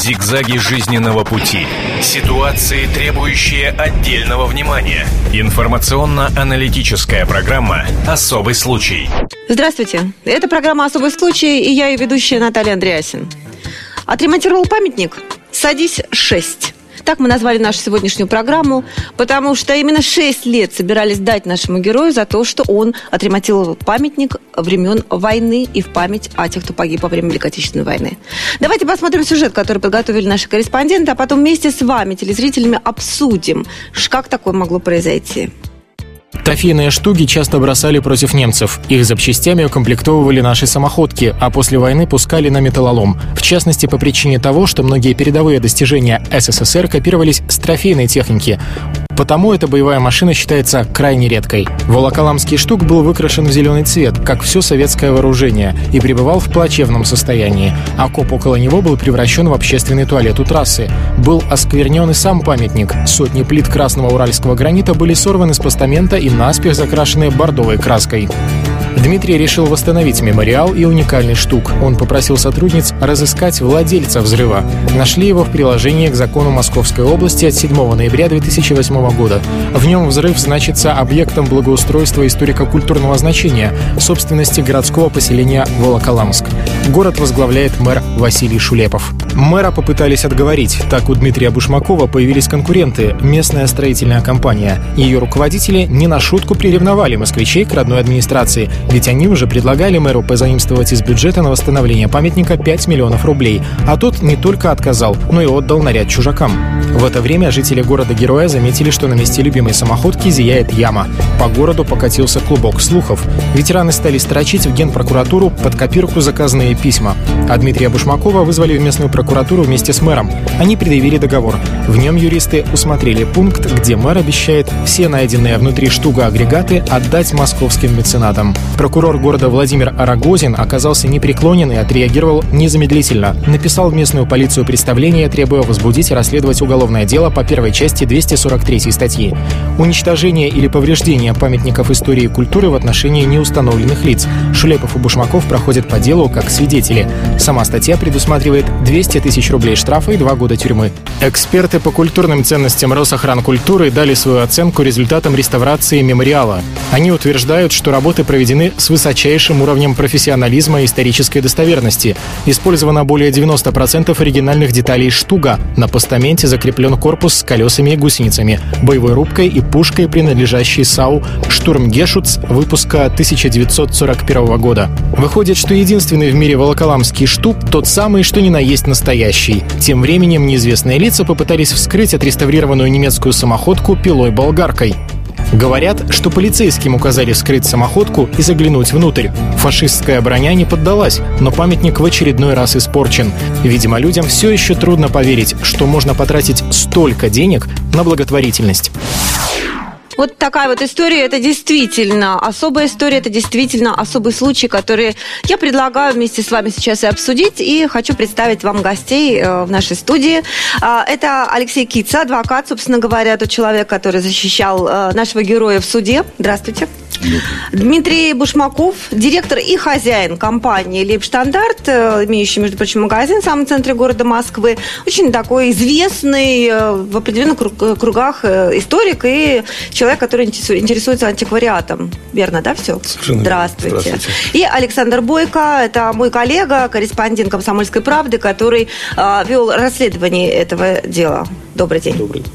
Зигзаги жизненного пути. Ситуации, требующие отдельного внимания. Информационно-аналитическая программа «Особый случай». Здравствуйте. Это программа «Особый случай» и я ее ведущая Наталья Андреасин. Отремонтировал памятник? Садись 6. Так мы назвали нашу сегодняшнюю программу, потому что именно 6 лет собирались дать нашему герою за то, что он отремонтировал памятник времен войны и в память о тех, кто погиб во время Великой Отечественной войны. Давайте посмотрим сюжет, который подготовили наши корреспонденты, а потом вместе с вами, телезрителями, обсудим, как такое могло произойти. Трофейные штуки часто бросали против немцев. Их запчастями укомплектовывали наши самоходки, а после войны пускали на металлолом. В частности, по причине того, что многие передовые достижения СССР копировались с трофейной техники. Потому эта боевая машина считается крайне редкой. Волоколамский штук был выкрашен в зеленый цвет, как все советское вооружение, и пребывал в плачевном состоянии. Окоп около него был превращен в общественный туалет у трассы. Был осквернен и сам памятник. Сотни плит красного уральского гранита были сорваны с постамента и наспех закрашены бордовой краской. Дмитрий решил восстановить мемориал и уникальный штук. Он попросил сотрудниц разыскать владельца взрыва. Нашли его в приложении к закону Московской области от 7 ноября 2008 года. В нем взрыв значится объектом благоустройства историко-культурного значения собственности городского поселения Волоколамск. Город возглавляет мэр Василий Шулепов. Мэра попытались отговорить. Так у Дмитрия Бушмакова появились конкуренты – местная строительная компания. Ее руководители не на шутку приревновали москвичей к родной администрации, ведь они уже предлагали мэру позаимствовать из бюджета на восстановление памятника 5 миллионов рублей. А тот не только отказал, но и отдал наряд чужакам. В это время жители города-героя заметили, что на месте любимой самоходки зияет яма. По городу покатился клубок слухов. Ветераны стали строчить в генпрокуратуру под копирку заказанные письма. А Дмитрия Бушмакова вызвали в местную прокуратуру вместе с мэром. Они предъявили договор. В нем юристы усмотрели пункт, где мэр обещает все найденные внутри штуга агрегаты отдать московским меценатам. Прокурор города Владимир Арагозин оказался непреклонен и отреагировал незамедлительно. Написал в местную полицию представление, требуя возбудить и расследовать уголовное дело по первой части 243 статьи. Уничтожение или повреждение памятников истории и культуры в отношении неустановленных лиц. Шулепов и Бушмаков проходят по делу как свидетели. Сама статья предусматривает 200 тысяч рублей штрафа и 2 года тюрьмы. Эксперты по культурным ценностям Росохранкультуры дали свою оценку результатам реставрации мемориала. Они утверждают, что работы проведены с высочайшим уровнем профессионализма и исторической достоверности. Использовано более 90% оригинальных деталей штуга. На постаменте закреплен корпус с колесами и гусеницами, боевой рубкой и пушкой, принадлежащей САУ «Штурмгешутс» выпуска 1941 года. Выходит, что единственный в мире волоколамский штук тот самый, что ни на есть настоящий. Тем временем неизвестные лица попытались вскрыть отреставрированную немецкую самоходку пилой-болгаркой. Говорят, что полицейским указали вскрыть самоходку и заглянуть внутрь. Фашистская броня не поддалась, но памятник в очередной раз испорчен. Видимо, людям все еще трудно поверить, что можно потратить столько денег на благотворительность. Вот такая вот история, это действительно особая история, это действительно особый случай, который я предлагаю вместе с вами сейчас и обсудить, и хочу представить вам гостей э, в нашей студии. А, это Алексей Кица, адвокат, собственно говоря, тот человек, который защищал э, нашего героя в суде. Здравствуйте. Дмитрий Бушмаков, директор и хозяин компании «Лейбштандарт», э, имеющий, между прочим, магазин в самом центре города Москвы. Очень такой известный э, в определенных кругах э, историк и человек, который интересуется антиквариатом. Верно, да, все? Совершенно Здравствуйте. Здравствуйте. И Александр Бойко, это мой коллега, корреспондент «Комсомольской правды», который вел расследование этого дела. Добрый день. Добрый день.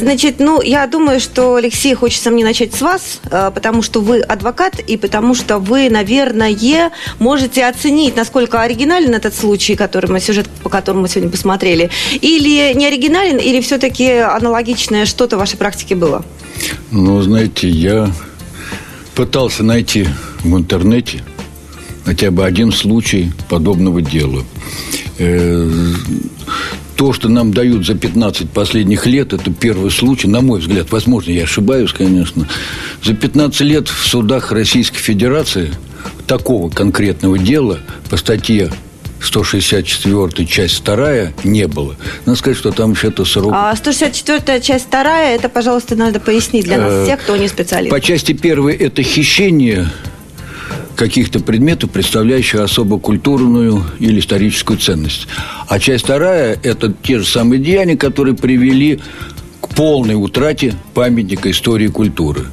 Значит, ну, я думаю, что, Алексей, хочется мне начать с вас, потому что вы адвокат и потому что вы, наверное, можете оценить, насколько оригинален этот случай, который мы, сюжет, по которому мы сегодня посмотрели, или не оригинален, или все-таки аналогичное что-то в вашей практике было? Ну, знаете, я пытался найти в интернете хотя бы один случай подобного дела. Э, то, что нам дают за 15 последних лет, это первый случай, на мой взгляд, возможно, я ошибаюсь, конечно, за 15 лет в судах Российской Федерации такого конкретного дела по статье 164 часть 2 не было. Надо сказать, что там вообще-то срок... А 164 часть 2, это, пожалуйста, надо пояснить для нас, всех, кто не специалист. По части 1 это хищение каких-то предметов, представляющих особо культурную или историческую ценность. А часть вторая – это те же самые деяния, которые привели полной утрате памятника истории и культуры.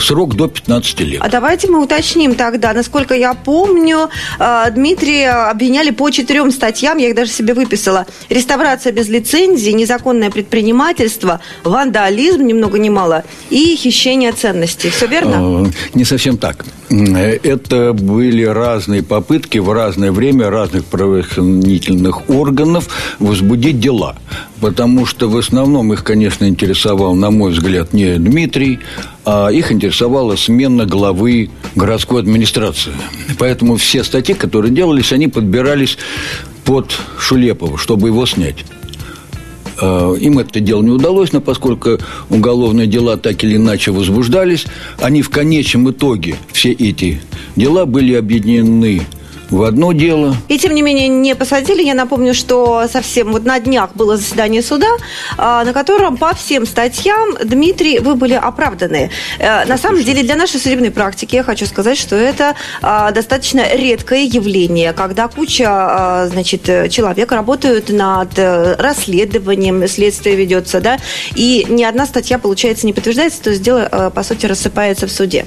Срок до 15 лет. А давайте мы уточним тогда. Насколько я помню, э, Дмитрия обвиняли по четырем статьям, я их даже себе выписала. Реставрация без лицензии, незаконное предпринимательство, вандализм, ни много ни мало, и хищение ценностей. Все верно? Э, не совсем так. Это были разные попытки в разное время разных правоохранительных органов возбудить дела. Потому что в основном их, конечно, интересовал, на мой взгляд, не Дмитрий, а их интересовала смена главы городской администрации. Поэтому все статьи, которые делались, они подбирались под Шулепова, чтобы его снять. А, им это дело не удалось, но поскольку уголовные дела так или иначе возбуждались, они в конечном итоге, все эти дела были объединены в одно дело. И тем не менее не посадили. Я напомню, что совсем вот на днях было заседание суда, а, на котором по всем статьям, Дмитрий, вы были оправданы. Э, на самом деле для нашей судебной практики я хочу сказать, что это а, достаточно редкое явление, когда куча а, значит, человек работают над э, расследованием, следствие ведется, да, и ни одна статья, получается, не подтверждается, то есть дело, э, по сути, рассыпается в суде.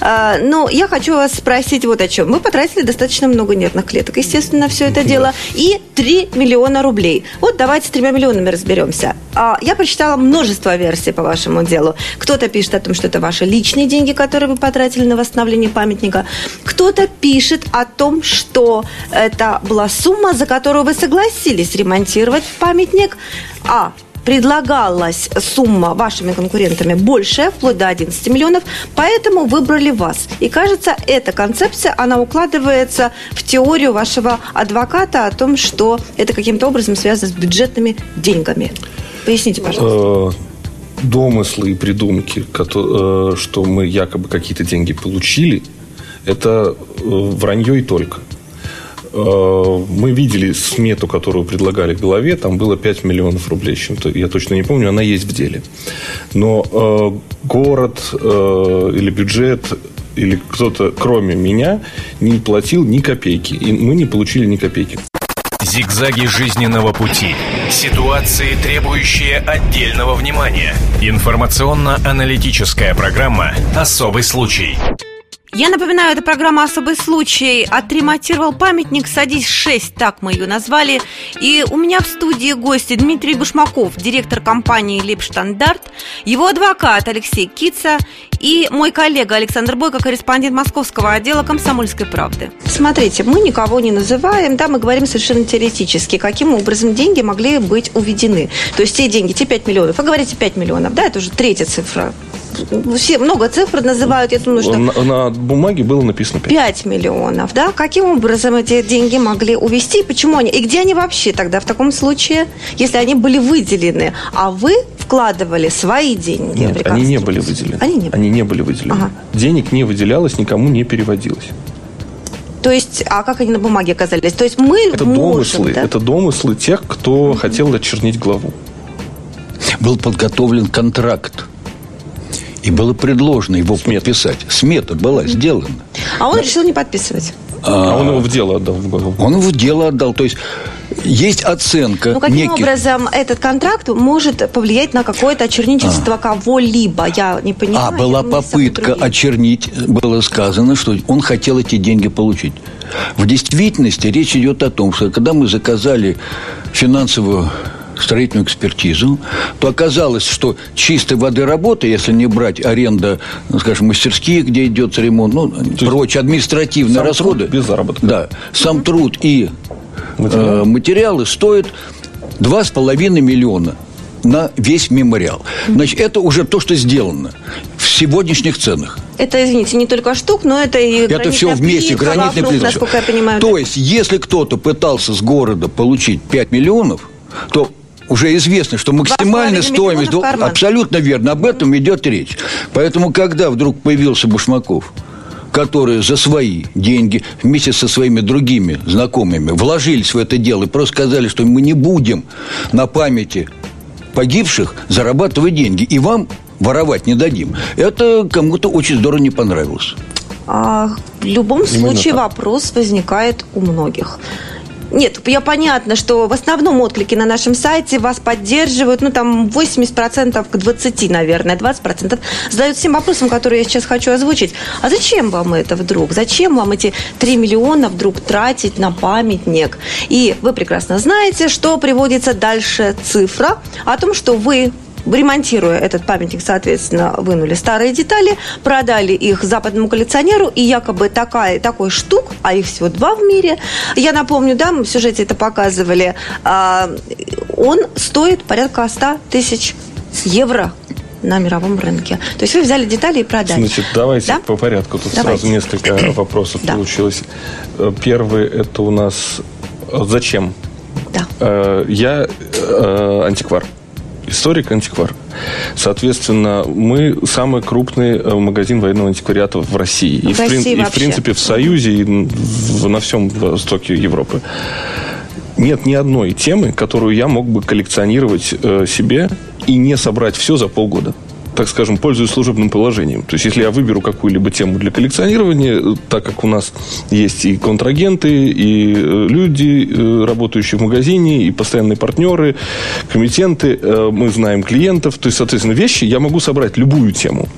Но я хочу вас спросить вот о чем. Мы потратили достаточно много много нервных клеток, естественно, все это дело, и 3 миллиона рублей. Вот давайте с 3 миллионами разберемся. А, я прочитала множество версий по вашему делу. Кто-то пишет о том, что это ваши личные деньги, которые вы потратили на восстановление памятника. Кто-то пишет о том, что это была сумма, за которую вы согласились ремонтировать памятник. А предлагалась сумма вашими конкурентами большая, вплоть до 11 миллионов, поэтому выбрали вас. И кажется, эта концепция, она укладывается в теорию вашего адвоката о том, что это каким-то образом связано с бюджетными деньгами. Поясните, пожалуйста э, домыслы и придумки, э, что мы якобы какие-то деньги получили, это э, вранье и только. Э, мы видели смету, которую предлагали в голове, там было 5 миллионов рублей чем-то, я точно не помню, она есть в деле. Но э, город э, или бюджет или кто-то, кроме меня, не платил ни копейки. И мы не получили ни копейки. Зигзаги жизненного пути. Ситуации, требующие отдельного внимания. Информационно-аналитическая программа «Особый случай». Я напоминаю, это программа «Особый случай». Отремонтировал памятник «Садись 6», так мы ее назвали. И у меня в студии гости Дмитрий Бушмаков, директор компании «Липштандарт», его адвокат Алексей Кица и мой коллега Александр Бойко, корреспондент московского отдела «Комсомольской правды». Смотрите, мы никого не называем, да, мы говорим совершенно теоретически, каким образом деньги могли быть уведены. То есть те деньги, те 5 миллионов, вы говорите 5 миллионов, да, это уже третья цифра все много цифр называют, я думаю, что... На, на бумаге было написано 5. 5 миллионов, да? Каким образом эти деньги могли увести? Почему они? И где они вообще тогда в таком случае, если они были выделены, а вы вкладывали свои деньги Нет, они не были выделены. Они не были, они не были выделены. Ага. Денег не выделялось, никому не переводилось. То есть, а как они на бумаге оказались? То есть мы это можем, домыслы, да? это домыслы тех, кто mm-hmm. хотел очернить главу. Был подготовлен контракт и было предложено его Смета. подписать. Смета была сделана. А он да. решил не подписывать. А, а он его в дело отдал. Он его в дело отдал. То есть есть оценка. Ну, каким неких... образом этот контракт может повлиять на какое-то очернительство а. кого-либо? Я не понимаю. А, была попытка очернить. Было сказано, что он хотел эти деньги получить. В действительности речь идет о том, что когда мы заказали финансовую строительную экспертизу, то оказалось, что чистой воды работы, если не брать аренда, ну, скажем, мастерские, где идет ремонт, ну, прочие административные расходы. без заработка. Да. Сам труд и материалы, э, материалы стоят 2,5 миллиона на весь мемориал. Значит, это уже то, что сделано в сегодняшних ценах. Это, извините, не только штук, но это и Это все вместе, плитка, гранитный плитка. Насколько я понимаю. То есть, если кто-то пытался с города получить 5 миллионов, то уже известно, что максимальная стоимость... Абсолютно верно, об этом идет речь. Поэтому, когда вдруг появился Бушмаков, которые за свои деньги вместе со своими другими знакомыми вложились в это дело и просто сказали, что мы не будем на памяти погибших зарабатывать деньги, и вам воровать не дадим. Это кому-то очень здорово не понравилось. А, в любом Именно случае так. вопрос возникает у многих. Нет, я понятно, что в основном отклики на нашем сайте вас поддерживают, ну, там 80% к 20, наверное, 20% задают всем вопросам, которые я сейчас хочу озвучить. А зачем вам это вдруг? Зачем вам эти 3 миллиона вдруг тратить на памятник? И вы прекрасно знаете, что приводится дальше цифра о том, что вы ремонтируя этот памятник, соответственно, вынули старые детали, продали их западному коллекционеру, и якобы такая, такой штук, а их всего два в мире, я напомню, да, мы в сюжете это показывали, а, он стоит порядка 100 тысяч евро на мировом рынке. То есть вы взяли детали и продали. Значит, давайте Да? по порядку. Тут Давайте. сразу несколько вопросов Да. получилось. Э, Первый это у нас э, зачем? Да. Э, Я антиквар. Историк антиквар. Соответственно, мы самый крупный э, магазин военного антиквариата в России. И, В в, прин- России и, в принципе, в Союзе, и в- на всем востоке Европы. Нет ни одной темы, которую я мог бы коллекционировать э, себе и не собрать все за полгода. Так скажем, пользуясь служебным положением. То есть, если я выберу какую-либо тему для коллекционирования, э, так как у нас есть и контрагенты, и э, люди, э, работающие в магазине, и постоянные партнеры, комитенты, мы знаем клиентов. То есть, соответственно, вещи я могу собрать любую тему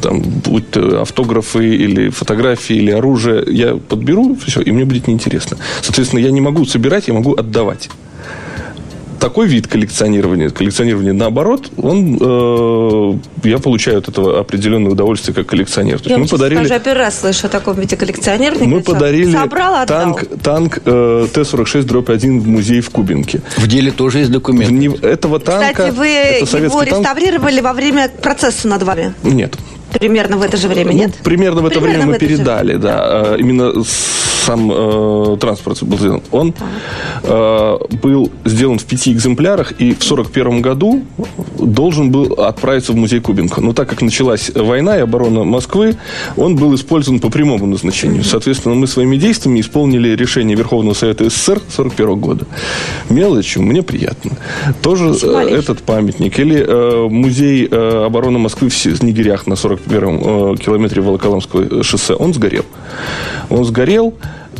там, будь то автографы или фотографии, или оружие, я подберу, все, и мне будет неинтересно. Соответственно, я не могу собирать, я могу отдавать. Такой вид коллекционирования, коллекционирование наоборот, он, э, я получаю от этого определенное удовольствие как коллекционер. То есть Я мы подарили, скажу, я первый раз слышу о таком виде коллекционирования. мы подарили Собрал, отдал. танк, танк э, Т-46 дробь 1 в музей в Кубинке. В деле тоже есть документы. не- этого танка... Кстати, вы это его советский танк? реставрировали во время процесса над вами? Нет. Примерно в это же время, Ну, нет? примерно в это Примерно время в мы это же передали, да. Э, Именно сам э, транспорт был сделан. Он э, был сделан в пяти экземплярах и в сорок первом году должен был отправиться в музей Кубинка. Но так как началась война и оборона Москвы, он был использован по прямому назначению. Соответственно, мы своими действиями исполнили решение Верховного Совета СССР 41 года. Мелочью мне приятно. Тоже э, этот памятник. Или э, музей э, обороны Москвы в Снегирях на 41-м э, километре Волоколамского шоссе. Он сгорел. Он сгорел,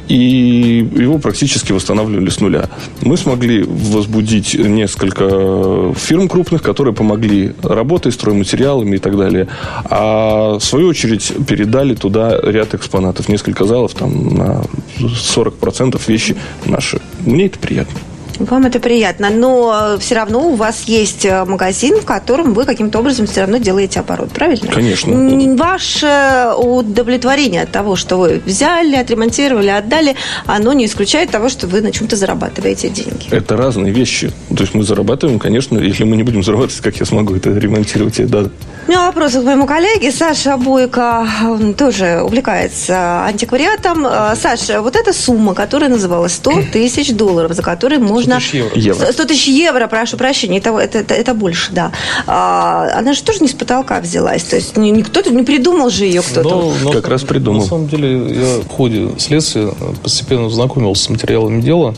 и его практически восстанавливали с нуля. Мы смогли возбудить несколько фирм крупных, которые помогли работой, стройматериалами и так далее. А в свою очередь передали туда ряд экспонатов. Несколько залов, там на 40% вещи наши. Мне это приятно. Вам это приятно, но все равно у вас есть э, магазин, в котором вы каким-то образом все равно делаете оборот, правильно? Конечно. Ваше удовлетворение от того, что вы взяли, отремонтировали, отдали, оно не исключает того, что вы на чем-то зарабатываете деньги. Это разные вещи. То есть мы зарабатываем, конечно, если мы не будем зарабатывать, как я смогу это ремонтировать? Да. У меня вопрос к моему коллеге. Саша Бойко он тоже увлекается антиквариатом. Э, Саша, вот эта сумма, которая называлась 100 тысяч долларов, за которые можно... 100 тысяч евро. Евро. 100 тысяч евро, прошу прощения, это, это, это, это больше, да. А, она же тоже не с потолка взялась. То есть ни- никто не придумал же ее кто-то. Но, но Как раз придумал. На самом деле, я в ходе следствия постепенно знакомился с материалами дела,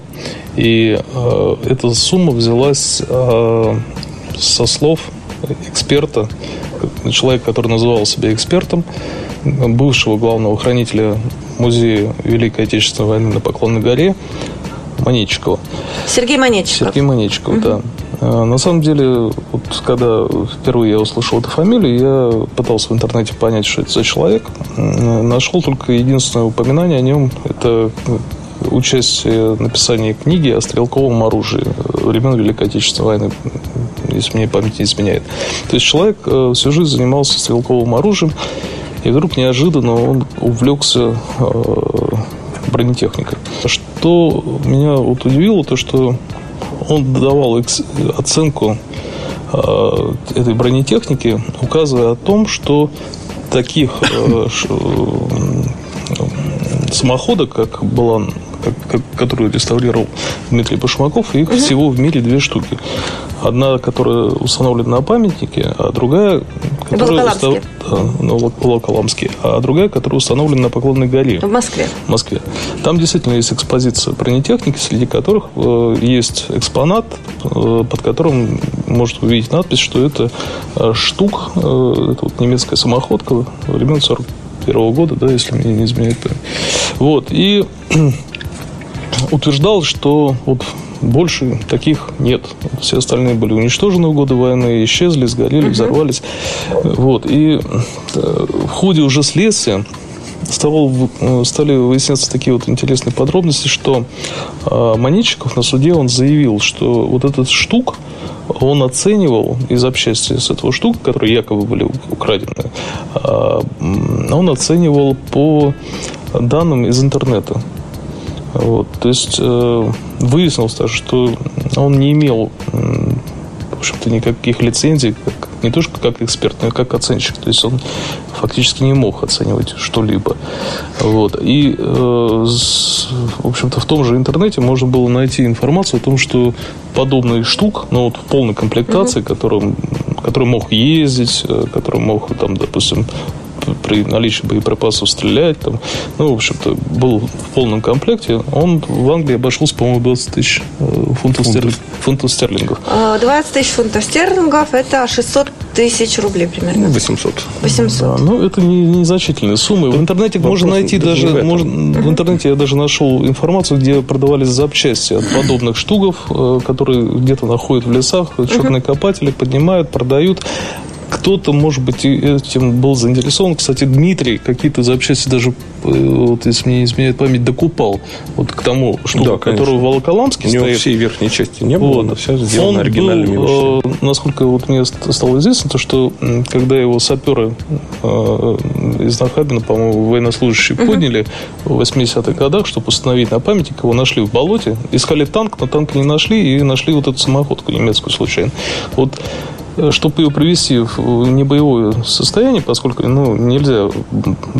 и э, эта сумма взялась э, со слов эксперта, человека, который называл себя экспертом, бывшего главного хранителя музея Великой Отечественной войны на Поклонной горе Манечикова. Сергей Монетчиков. Сергей Манечков, да. А, На самом деле, вот когда впервые я услышал эту фамилию, я пытался в интернете понять, что это за человек. Нашел только единственное упоминание о нем. Это участие в написании книги о стрелковом оружии времен Великой Отечественной войны, если мне память не изменяет. То есть человек э, всю жизнь занимался стрелковым оружием, и вдруг неожиданно он увлекся э, бронетехникой. Что меня вот удивило, то что он давал оценку э, этой бронетехники, указывая о том, что таких э, э, самоходок, как была, которую реставрировал Дмитрий Башмаков, их всего в мире две штуки. Одна, которая установлена на памятнике, а другая, которая устав- да, на Волок- Волоколамске, а другая, которая установлена на Поклонной горе В Москве. в Москве. Там действительно есть экспозиция бронетехники, среди которых э, есть экспонат, э, под которым может увидеть надпись, что это э, штук, э, это вот немецкая самоходка времен 40 первого года, да, если мне не изменяет память. Вот, и утверждал, что вот больше таких нет. Все остальные были уничтожены в годы войны, исчезли, сгорели, взорвались. Вот. И э, в ходе уже следствия стало, э, стали выясняться такие вот интересные подробности, что э, Маничиков на суде он заявил, что вот этот штук он оценивал из запчасти с этого штук, которые якобы были украдены, он оценивал по данным из интернета. Вот, то есть э, выяснилось даже, что он не имел, в общем-то, никаких лицензий, как, не то что как эксперт, но и как оценщик. То есть он фактически не мог оценивать что-либо. Вот. И, э, с, в общем-то, в том же интернете можно было найти информацию о том, что подобных штук, ну вот в полной комплектации, угу. которым, который мог ездить, э, который мог, там, допустим, при наличии боеприпасов стрелять. Там, ну, в общем-то, был в полном комплекте. Он в Англии обошелся, по-моему, 20 тысяч э, фунтов, стерлинг, фунтов стерлингов. 20 а, тысяч фунтов стерлингов – это 600 тысяч рублей примерно. 800. 800. Да, ну, это не, незначительные суммы. В интернете Вопрос можно найти даже... В, можно, в интернете я даже нашел информацию, где продавались запчасти от подобных штугов, э, которые где-то находят в лесах, черные копатели поднимают, продают. Кто-то, может быть, этим был заинтересован. Кстати, Дмитрий какие-то запчасти даже, э, вот если мне не изменяет память, докупал вот к тому, что, да, который в Волоколамске У него стоит. всей верхней части не было, вот. но все сделано Он оригинальными был, э, Насколько вот мне стало известно, то что когда его саперы э, из Нахабина, по-моему, военнослужащие угу. подняли в 80-х годах, чтобы установить на памятник, его нашли в болоте, искали танк, но танк не нашли, и нашли вот эту самоходку немецкую случайно. Вот чтобы ее привести в небоевое состояние, поскольку ну, нельзя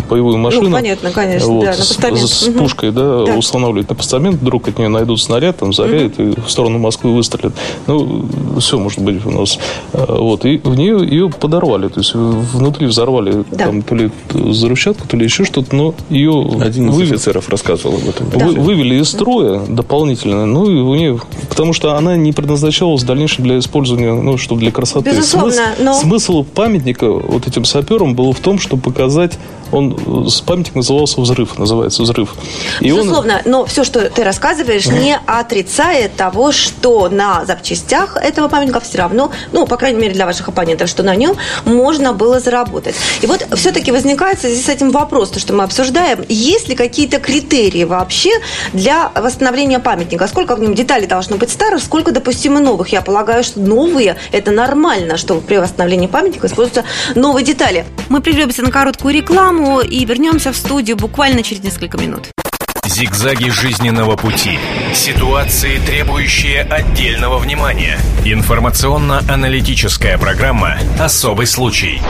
боевую ну, машину ну, понятно, конечно, вот, да, с, с пушкой да, да. устанавливать на постамент, вдруг от нее найдут снаряд, там угу. и в сторону Москвы выстрелят. Ну, все может быть у нас. А, вот, и в нее ее подорвали, то есть внутри взорвали да. там то ли заручатку, то ли еще что-то, но ее... Один из вывели, офицеров рассказывал об этом. Да. Вы, вывели из строя дополнительно, ну, и у нее, потому что она не предназначалась в дальнейшем для использования, ну, чтобы для красоты Безусловно, смысл, но... смысл памятника вот этим саперам был в том, чтобы показать, он с памятник назывался «Взрыв», называется «Взрыв». И Безусловно, он... но все, что ты рассказываешь, не отрицает того, что на запчастях этого памятника все равно, ну, по крайней мере, для ваших оппонентов, что на нем можно было заработать. И вот все-таки возникает связи с этим вопрос, то, что мы обсуждаем, есть ли какие-то критерии вообще для восстановления памятника? Сколько в нем деталей должно быть старых, сколько допустимо новых? Я полагаю, что новые – это нормально нормально, что при восстановлении памятника используются новые детали. Мы прервемся на короткую рекламу и вернемся в студию буквально через несколько минут. Зигзаги жизненного пути. Ситуации, требующие отдельного внимания. Информационно-аналитическая программа «Особый случай».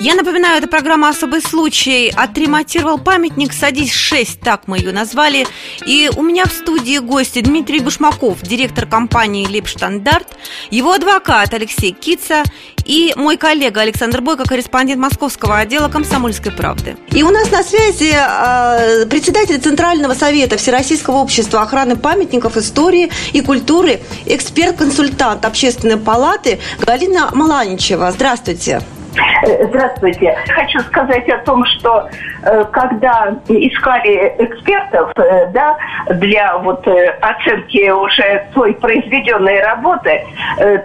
Я напоминаю, это программа «Особый случай». Отремонтировал памятник «Садись 6», так мы ее назвали. И у меня в студии гости Дмитрий Бушмаков, директор компании «Липштандарт», его адвокат Алексей Кица и мой коллега Александр Бойко, корреспондент московского отдела «Комсомольской правды». И у нас на связи э, председатель Центрального совета Всероссийского общества охраны памятников истории и культуры, эксперт-консультант Общественной палаты Галина Маланичева. Здравствуйте. Э, здравствуйте. Хочу сказать о том, что э, когда искали экспертов э, да, для вот оценки уже той произведенной работы,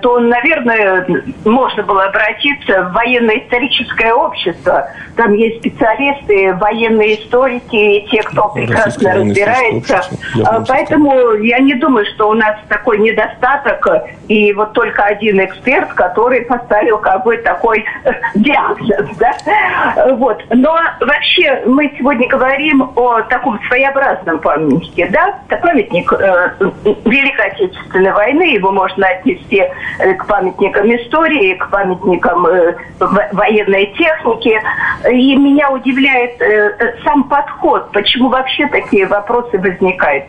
то, наверное, можно было обратиться в военно-историческое общество. Там есть специалисты, военные историки и те, кто прекрасно разбирается. А, поэтому я не думаю, что у нас такой недостаток и вот только один эксперт, который поставил как бы такой диагноз, да? Вот. Но вообще мы сегодня говорим о таком своеобразном памятнике, да? Это памятник э, Великой Отечественной войны, его можно отнести э, к памятникам истории, к памятникам э, военной техники. И меня удивляет э, сам подход, почему вообще такие вопросы возникают.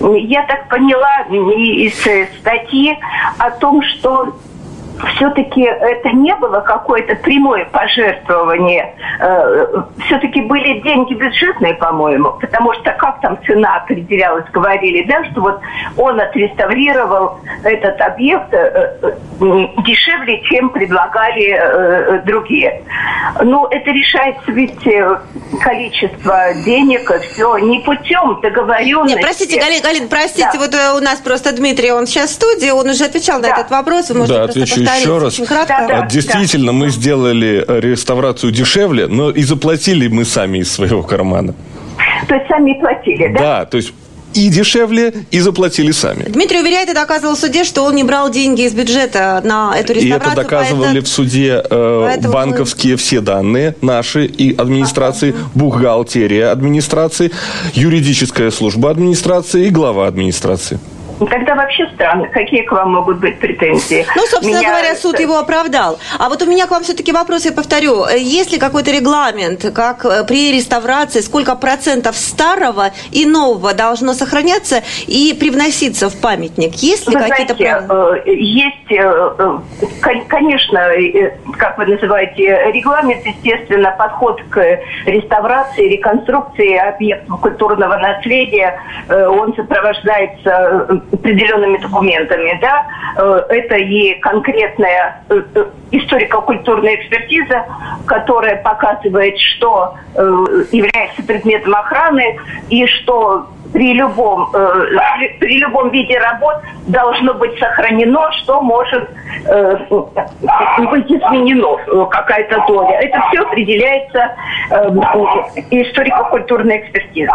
Я так поняла из статьи о том, что все-таки это не было какое-то прямое пожертвование. Э, все-таки были деньги бюджетные, по-моему, потому что как там цена определялась, говорили, да, что вот он отреставрировал этот объект э, э, дешевле, чем предлагали другие. Ну, это решается ведь количество денег, все не путем договоренности. Нет, простите, Галина, Галин, простите, да. вот у нас просто Дмитрий, он сейчас в студии, он уже отвечал да. на этот вопрос, вы можете да, отвечу еще раз. Очень кратко. Да, да, Действительно, да. мы сделали реставрацию дешевле, но и заплатили мы сами из своего кармана. То есть сами платили, да? Да, то есть и дешевле, и заплатили сами. Дмитрий уверяет и доказывал в суде, что он не брал деньги из бюджета на эту реставрацию. И это доказывали поэтому... в суде э, поэтому... банковские все данные наши и администрации, бухгалтерия администрации, юридическая служба администрации и глава администрации. Тогда вообще странно, какие к вам могут быть претензии. Ну, собственно меня... говоря, суд его оправдал. А вот у меня к вам все-таки вопрос, я повторю. Есть ли какой-то регламент, как э, при реставрации, сколько процентов старого и нового должно сохраняться и привноситься в памятник? Есть ли какие-то правила? Э, есть, э, конечно, как вы называете, регламент, естественно, подход к реставрации, реконструкции объектов культурного наследия, он сопровождается определенными документами, да, э, это и конкретная э, э, историко-культурная экспертиза, которая показывает, что является предметом охраны и что при любом, э, при любом виде работ должно быть сохранено, что может э, быть изменено, э, какая-то доля. Это все определяется э, историко-культурной экспертизой.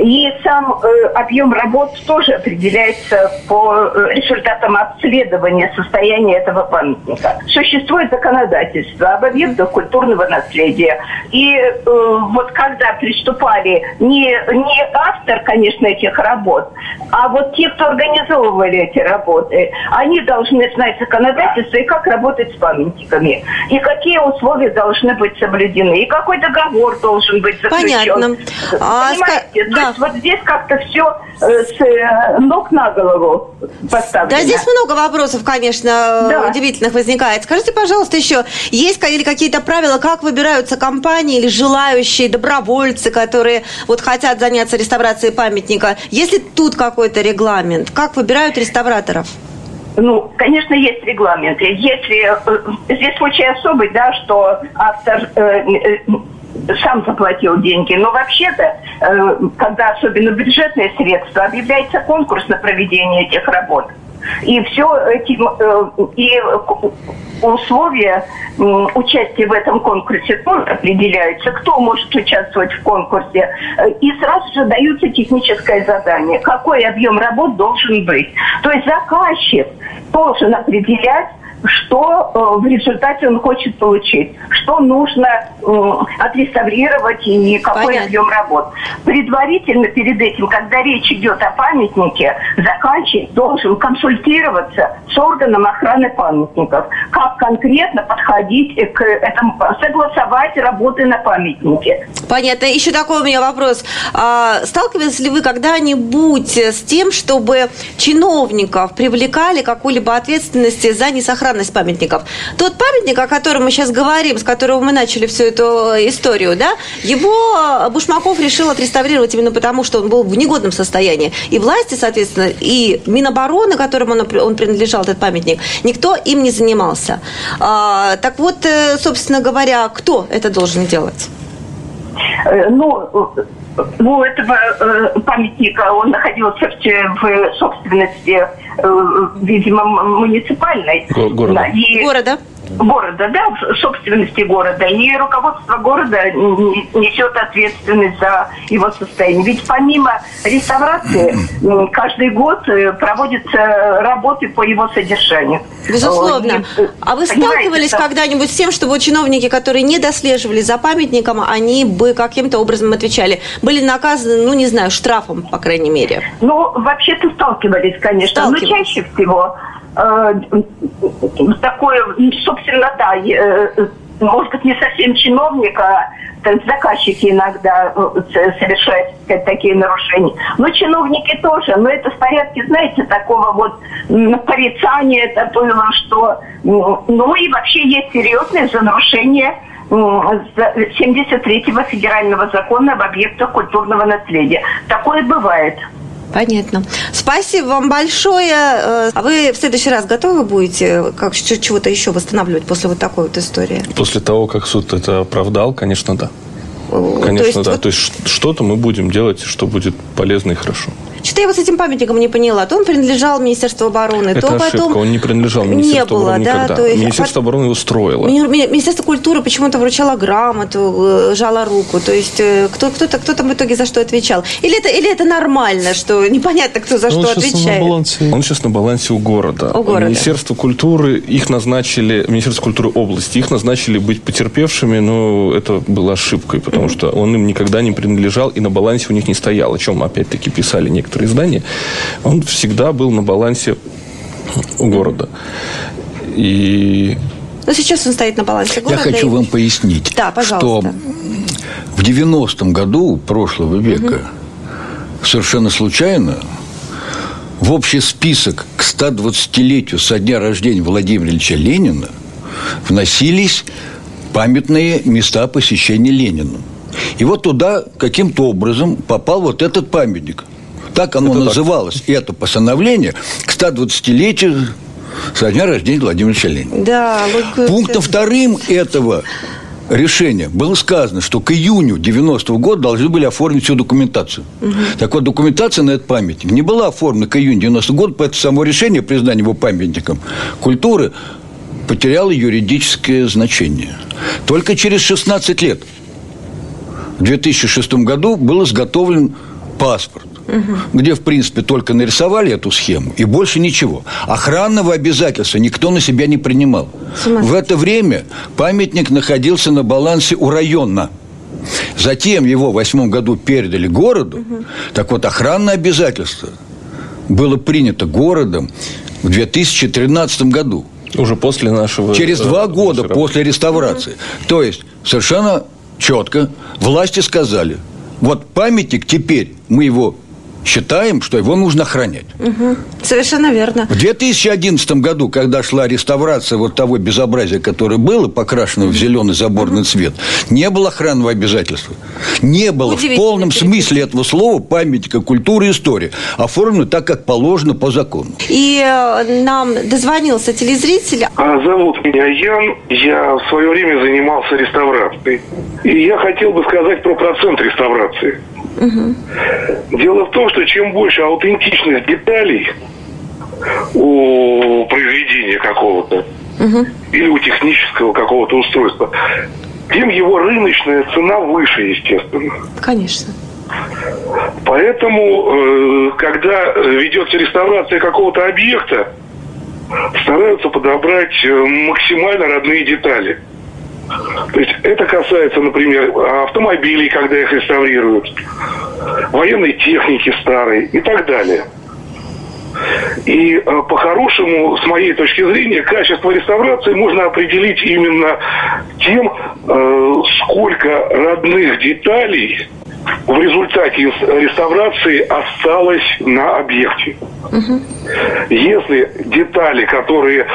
И сам э, объем работ тоже определяется по э, результатам обследования состояния этого памятника. Существует законодательство об объектах культурного наследия. И э, вот когда приступали не, не автор, конечно, конечно, этих работ. А вот те, кто организовывали эти работы, они должны знать законодательство и как работать с памятниками. И какие условия должны быть соблюдены. И какой договор должен быть заключен. Понятно. А, Понимаете? Да. То есть вот здесь как-то все э, с э, ног на голову поставлено. Да, здесь много вопросов, конечно, да. удивительных возникает. Скажите, пожалуйста, еще, есть или какие-то правила, как выбираются компании или желающие добровольцы, которые вот хотят заняться реставрацией памятников? Памятника. Есть ли тут какой-то регламент? Как выбирают реставраторов? Ну, конечно, есть регламенты. Если э, здесь случай особый, да, что автор э, э, сам заплатил деньги. Но вообще-то, э, когда особенно бюджетные средства, объявляется конкурс на проведение этих работ. И все эти э, и условия участия в этом конкурсе тоже определяются, кто может участвовать в конкурсе. И сразу же даются техническое задание, какой объем работ должен быть. То есть заказчик должен определять, что э, в результате он хочет получить, что нужно э, отреставрировать и какой Понятно. объем работ. Предварительно перед этим, когда речь идет о памятнике, заказчик должен консультироваться с органом охраны памятников, как конкретно подходить к этому, согласовать работы на памятнике. Понятно. Еще такой у меня вопрос. А, сталкивались ли вы когда-нибудь с тем, чтобы чиновников привлекали какой-либо ответственности за несохранность сохранность памятников. Тот памятник, о котором мы сейчас говорим, с которого мы начали всю эту историю, да, его Бушмаков решил отреставрировать именно потому, что он был в негодном состоянии. И власти, соответственно, и Минобороны, которому он, он принадлежал, этот памятник, никто им не занимался. А, так вот, э, собственно говоря, кто это должен делать? Э, ну, у этого э, памятника он находился в, в собственности, э, видимо, муниципальной. Города. Да, и, Города города, да, собственности города. И руководство города несет ответственность за его состояние. Ведь помимо реставрации, каждый год э, проводятся работы по его содержанию. Безусловно. И, э, а вы сталкивались что... когда-нибудь с тем, что вот чиновники, которые не дослеживали за памятником, они бы каким-то образом отвечали? Были наказаны, ну, не знаю, штрафом, по крайней мере? Ну, вообще-то сталкивались, конечно. Сталкивались. Но чаще всего такое, собственно, да, э, может быть, не совсем чиновник, а заказчики иногда э, совершают сказать, такие нарушения. Но чиновники тоже. Но это в порядке, знаете, такого вот порицания было, что Ну и вообще есть серьезное за нарушение 73-го федерального закона об объектах культурного наследия. Такое бывает. Понятно. Спасибо вам большое. Э, а вы в следующий раз готовы будете как чего-то еще восстанавливать после вот такой вот истории? После того, как суд это оправдал, конечно, да. Конечно, то есть, да. Вот... То есть что-то мы будем делать, что будет полезно и хорошо. Что-то я вот с этим памятником не поняла. То он принадлежал Министерству обороны, Это то ошибка. потом... Он не принадлежал Министерству не было, обороны да, никогда. То есть... Министерство обороны его строило. Министерство культуры почему-то вручало грамоту, э, жало руку. То есть э, кто, кто-то, кто там в итоге за что отвечал? Или это, или это нормально, что непонятно, кто за ну, что отвечает? На балансе... Он сейчас на балансе у города. У города. Министерство культуры, их назначили, Министерство культуры области, их назначили быть потерпевшими, но это была ошибкой, потому что он им никогда не принадлежал и на балансе у них не стоял, о чем опять-таки писали некоторые издания он всегда был на балансе у города. И но сейчас он стоит на балансе города. Я хочу и... вам пояснить, да, что в 90-м году прошлого века угу. совершенно случайно в общий список к 120-летию со дня рождения Владимира Ильича Ленина вносились памятные места посещения Ленина. И вот туда каким-то образом попал вот этот памятник. Так оно это называлось, так. это постановление к 120-летию со дня рождения Владимира Ленина. Да, Пунктом вторым этого решения было сказано, что к июню 90-го года должны были оформить всю документацию. Угу. Так вот, документация на этот памятник не была оформлена к июню 90-го года, поэтому само решение признания его памятником культуры потеряло юридическое значение. Только через 16 лет, в 2006 году, был изготовлен паспорт угу. где, в принципе, только нарисовали эту схему, и больше ничего. Охранного обязательства никто на себя не принимал. В это время памятник находился на балансе у района. Затем его в восьмом году передали городу. Угу. Так вот, охранное обязательство было принято городом в 2013 году. Уже после нашего... Через э, два года нашего... после реставрации. Угу. То есть, совершенно четко власти сказали, вот памятник теперь, мы его считаем, что его нужно охранять. Угу. Совершенно верно. В 2011 году, когда шла реставрация вот того безобразия, которое было, покрашенного в зеленый заборный цвет, не было охранного обязательства. Не было в полном смысле этого слова памятника культуры и истории. Оформлено так, как положено по закону. И э, нам дозвонился телезритель. А зовут меня Ян. Я в свое время занимался реставрацией. И я хотел бы сказать про процент реставрации. Угу. Дело в том, что чем больше аутентичных деталей у произведения какого-то угу. или у технического какого-то устройства, тем его рыночная цена выше, естественно. Конечно. Поэтому, э, когда ведется реставрация какого-то объекта, стараются подобрать э, максимально родные детали. То есть это касается, например, автомобилей, когда их реставрируют, военной техники старой и так далее. И э, по-хорошему, с моей точки зрения, качество реставрации можно определить именно тем, э, сколько родных деталей в результате реставрации осталось на объекте. Угу. Если детали, которые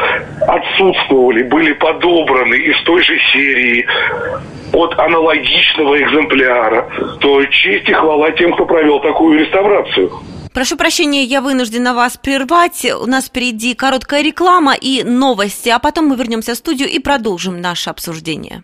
отсутствовали, были подобраны из той же серии, от аналогичного экземпляра, то честь и хвала тем, кто провел такую реставрацию. Прошу прощения, я вынуждена вас прервать. У нас впереди короткая реклама и новости, а потом мы вернемся в студию и продолжим наше обсуждение.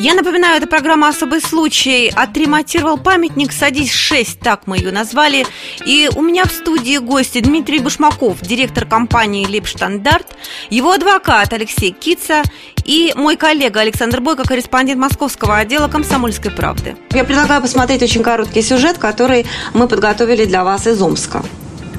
Я напоминаю, это программа «Особый случай». Отремонтировал памятник «Садись 6», так мы ее назвали. И у меня в студии гости Дмитрий Башмаков, директор компании «Липштандарт», его адвокат Алексей Кица и мой коллега Александр Бойко, корреспондент московского отдела «Комсомольской правды». Я предлагаю посмотреть очень короткий сюжет, который мы подготовили для вас из Омска.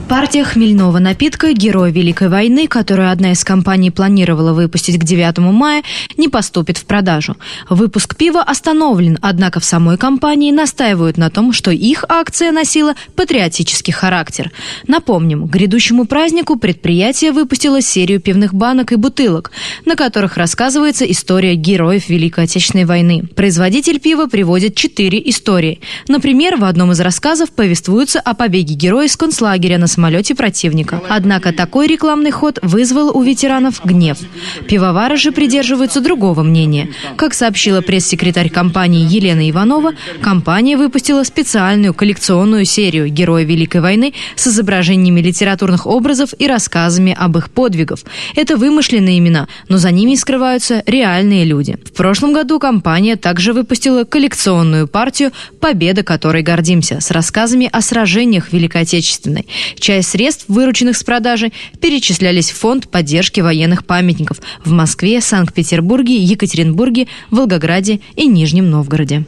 Партия хмельного напитка «Герой Великой войны», которую одна из компаний планировала выпустить к 9 мая, не поступит в продажу. Выпуск пива остановлен, однако в самой компании настаивают на том, что их акция носила патриотический характер. Напомним, к грядущему празднику предприятие выпустило серию пивных банок и бутылок, на которых рассказывается история героев Великой Отечественной войны. Производитель пива приводит четыре истории. Например, в одном из рассказов повествуется о побеге героя из концлагеря на самолете противника. Однако такой рекламный ход вызвал у ветеранов гнев. Пивовары же придерживаются другого мнения. Как сообщила пресс-секретарь компании Елена Иванова, компания выпустила специальную коллекционную серию «Герои Великой войны» с изображениями литературных образов и рассказами об их подвигах. Это вымышленные имена, но за ними скрываются реальные люди. В прошлом году компания также выпустила коллекционную партию «Победа, которой гордимся» с рассказами о сражениях Великой Отечественной. Часть средств, вырученных с продажи, перечислялись в фонд поддержки военных памятников в Москве, Санкт-Петербурге, Екатеринбурге, Волгограде и Нижнем Новгороде.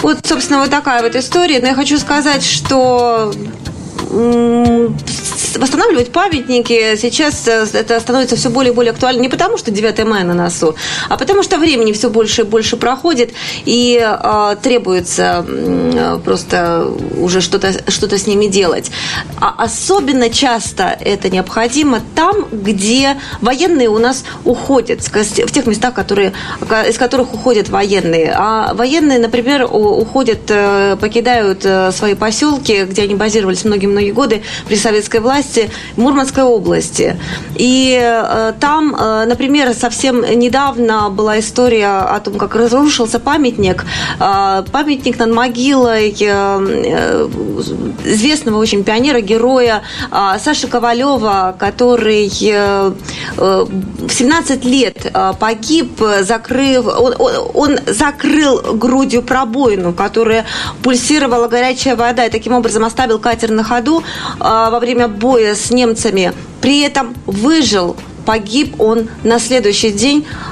Вот, собственно, вот такая вот история. Но я хочу сказать, что восстанавливать памятники сейчас э, это становится все более и более актуально не потому, что 9 мая на носу, а потому что времени все больше и больше проходит и э, требуется э, просто уже что-то что с ними делать. А особенно часто это необходимо там, где военные у нас уходят, в тех местах, которые, из которых уходят военные. А военные, например, уходят, э, покидают свои поселки, где они базировались многие-многие годы при советской власти Мурманской области. И э, там, э, например, совсем недавно была история о том, как разрушился памятник. Э, памятник над могилой известного очень пионера, героя Саши Ковалева, который в 17 лет погиб, закрыв, он, он закрыл грудью пробоину, которая пульсировала горячая вода, и таким образом оставил катер на ходу во время боя с немцами. При этом выжил погиб он на следующий день, а,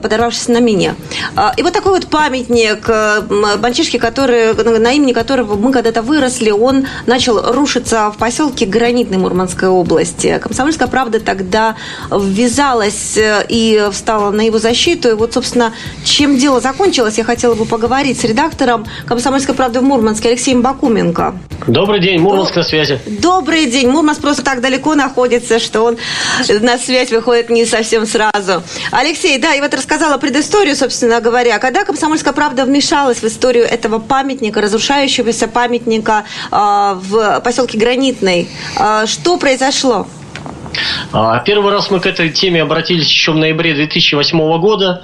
подорвавшись на мине. А, и вот такой вот памятник э, мальчишки, который, на имени которого мы когда-то выросли, он начал рушиться в поселке Гранитной Мурманской области. Комсомольская правда тогда ввязалась э, и встала на его защиту. И вот, собственно, чем дело закончилось, я хотела бы поговорить с редактором Комсомольской правды в Мурманске Алексеем Бакуменко. Добрый день, Мурманск на связи. Добрый день. Мурманск просто так далеко находится, что он на связь выходит не совсем сразу. Алексей, да, и вот рассказала предысторию, собственно говоря. Когда «Комсомольская правда» вмешалась в историю этого памятника, разрушающегося памятника э, в поселке Гранитный, э, что произошло? А, первый раз мы к этой теме обратились еще в ноябре 2008 года.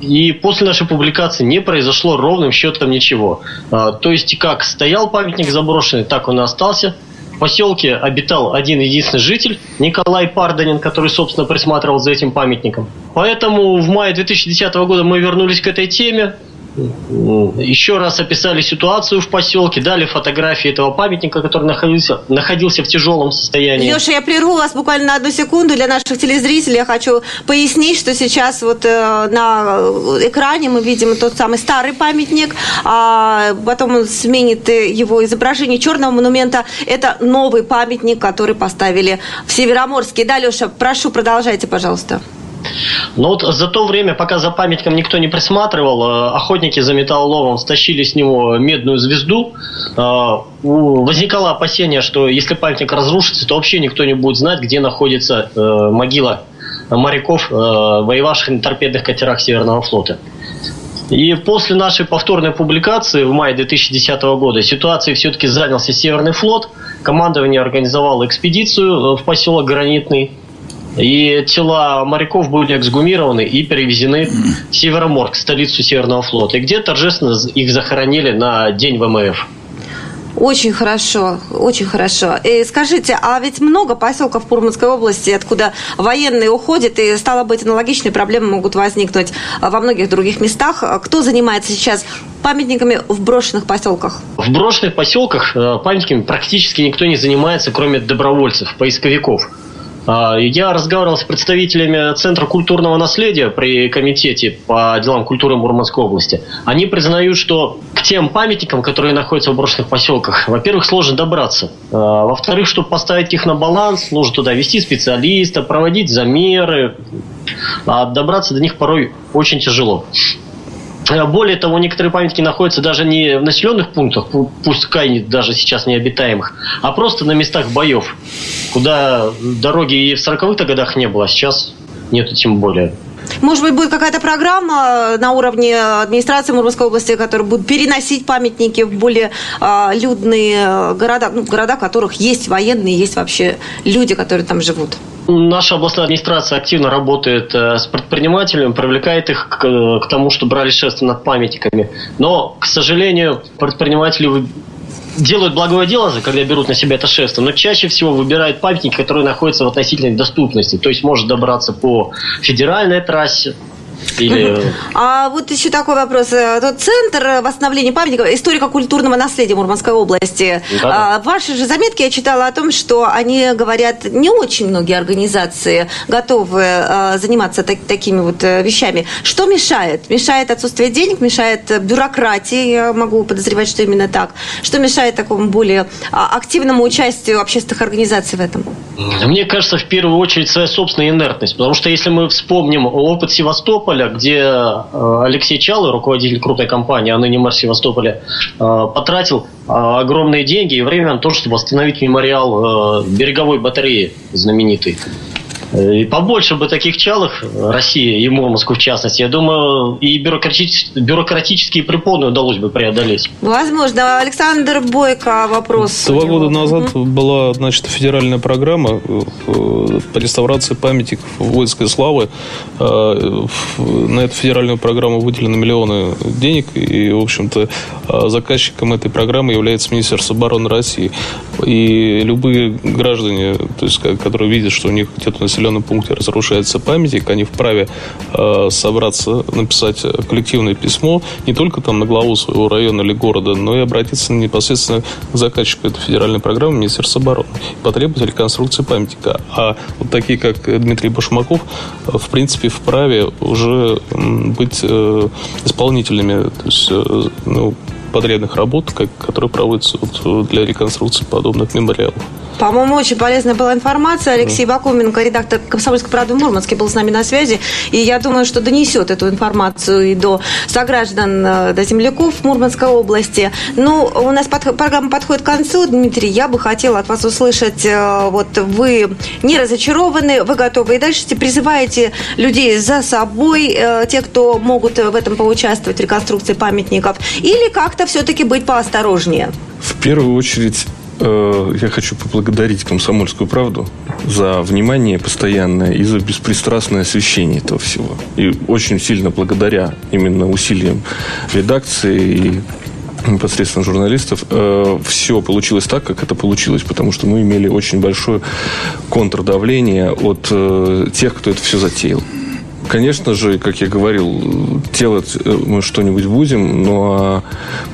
И после нашей публикации не произошло ровным счетом ничего. То есть как стоял памятник заброшенный, так он и остался – в поселке обитал один единственный житель, Николай Парданин, который, собственно, присматривал за этим памятником. Поэтому в мае 2010 года мы вернулись к этой теме, еще раз описали ситуацию в поселке, дали фотографии этого памятника, который находился, находился в тяжелом состоянии. Леша, я прерву вас буквально на одну секунду. Для наших телезрителей я хочу пояснить, что сейчас вот э, на экране мы видим тот самый старый памятник, а потом он сменит его изображение черного монумента. Это новый памятник, который поставили в Североморске. Да, Леша, прошу, продолжайте, пожалуйста. Но вот за то время, пока за памятником никто не присматривал, э, охотники за металлоломом стащили с него медную звезду. Э, возникало опасение, что если памятник разрушится, то вообще никто не будет знать, где находится э, могила моряков, воевавших на торпедных катерах Северного флота. И после нашей повторной публикации в мае 2010 года ситуацией все-таки занялся Северный флот. Командование организовало экспедицию в поселок Гранитный. И тела моряков были эксгумированы и перевезены в Североморск, столицу Северного флота, и где торжественно их захоронили на День ВМФ. Очень хорошо, очень хорошо. И скажите, а ведь много поселков в Пурманской области, откуда военные уходят, и стало быть, аналогичные проблемы могут возникнуть во многих других местах. Кто занимается сейчас памятниками в брошенных поселках? В брошенных поселках э, памятниками практически никто не занимается, кроме добровольцев, поисковиков. А, я разговаривал с представителями Центра культурного наследия при комитете по делам культуры Мурманской области. Они признают, что к тем памятникам, которые находятся в брошенных поселках, во-первых, сложно добраться. А, во-вторых, чтобы поставить их на баланс, нужно туда вести специалиста, проводить замеры. А добраться до них порой очень тяжело. Э, более того, некоторые памятники находятся даже не в населенных пунктах, пускай даже сейчас необитаемых, а просто на местах боев, куда дороги и в 40-х годах не было, а сейчас нету тем более. Может быть, будет какая-то программа на уровне администрации Мурманской области, которая будет переносить памятники в более а, людные города, ну, города, в которых есть военные, есть вообще люди, которые там живут? Наша областная администрация активно работает э, с предпринимателями, привлекает их к, к тому, что брали шествие над памятниками. Но, к сожалению, предприниматели делают благое дело, когда берут на себя это шествие, но чаще всего выбирают памятники, которые находятся в относительной доступности. То есть может добраться по федеральной трассе, или... А вот еще такой вопрос. Тот центр восстановления памятников историко-культурного наследия Мурманской области. Да. А, ваши же заметки я читала о том, что они говорят, не очень многие организации готовы а, заниматься так, такими вот э, вещами. Что мешает? Мешает отсутствие денег, мешает бюрократии, я могу подозревать, что именно так. Что мешает такому более а, активному участию общественных организаций в этом? Мне кажется, в первую очередь своя собственная инертность. Потому что если мы вспомним опыт Севастополя, где э, Алексей Чалы, руководитель крупной компании, а ныне мэр Севастополя, э, потратил э, огромные деньги и время на то, чтобы восстановить мемориал береговой батареи знаменитой. И побольше бы таких чалых России и Мурманску в частности, я думаю, и бюрократические, бюрократические препоны удалось бы преодолеть. Возможно. Александр Бойко, вопрос. Два года назад угу. была, значит, федеральная программа э, по реставрации памятников воинской славы. Э, на эту федеральную программу выделены миллионы денег, и, в общем-то, э, заказчиком этой программы является Министерство обороны России. И любые граждане, то есть, которые видят, что у них где-то на населенном пункте разрушается памятник, они вправе э, собраться, написать коллективное письмо не только там на главу своего района или города, но и обратиться непосредственно к заказчику этой федеральной программы Министерства обороны и потребовать реконструкции памятника. А вот такие, как Дмитрий Башмаков, в принципе, вправе уже быть э, исполнительными, то есть э, ну, подрядных работ, как, которые проводятся вот для реконструкции подобных мемориалов. По-моему, очень полезная была информация. Алексей mm. Бакуменко, редактор «Комсомольской правды» в Мурманске, был с нами на связи. И я думаю, что донесет эту информацию и до сограждан, э, до земляков Мурманской области. Ну, у нас под, программа подходит к концу. Дмитрий, я бы хотела от вас услышать, э, вот вы не разочарованы, вы готовы и дальше призываете людей за собой, э, те, кто могут в этом поучаствовать, в реконструкции памятников, или как-то все-таки быть поосторожнее? В первую очередь Э, я хочу поблагодарить «Комсомольскую правду» за внимание постоянное и за беспристрастное освещение этого всего. И очень сильно благодаря именно усилиям редакции и непосредственно журналистов, э, все получилось так, как это получилось, потому что мы имели очень большое контрдавление от э, тех, кто это все затеял. Конечно же, как я говорил, делать э, мы что-нибудь будем, но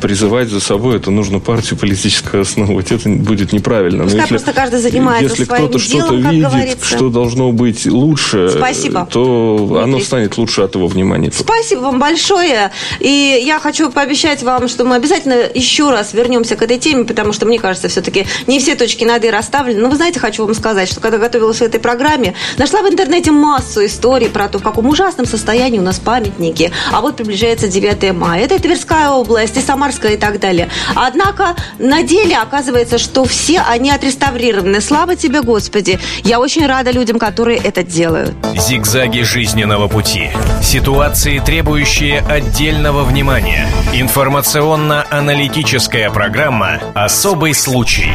призывать за собой это нужно партию политическую основывать. Это будет неправильно. Пускай но если, просто каждый занимается Если кто-то что-то видит, говорится. что должно быть лучше, Спасибо. то Дмитрий. оно станет лучше от его внимания. Спасибо вам большое. И я хочу пообещать вам, что мы обязательно еще раз вернемся к этой теме, потому что, мне кажется, все-таки не все точки над «и» расставлены. Но вы знаете, хочу вам сказать, что когда готовилась к этой программе, нашла в интернете массу историй про то, в каком ужасном состоянии у нас памятники. А вот приближается 9 мая. Это и Тверская область, и Самарская и так далее. Однако на деле оказывается, что все они отреставрированы. Слава тебе, Господи. Я очень рада людям, которые это делают. Зигзаги жизненного пути. Ситуации, требующие отдельного внимания. Информационно-аналитическая программа «Особый случай».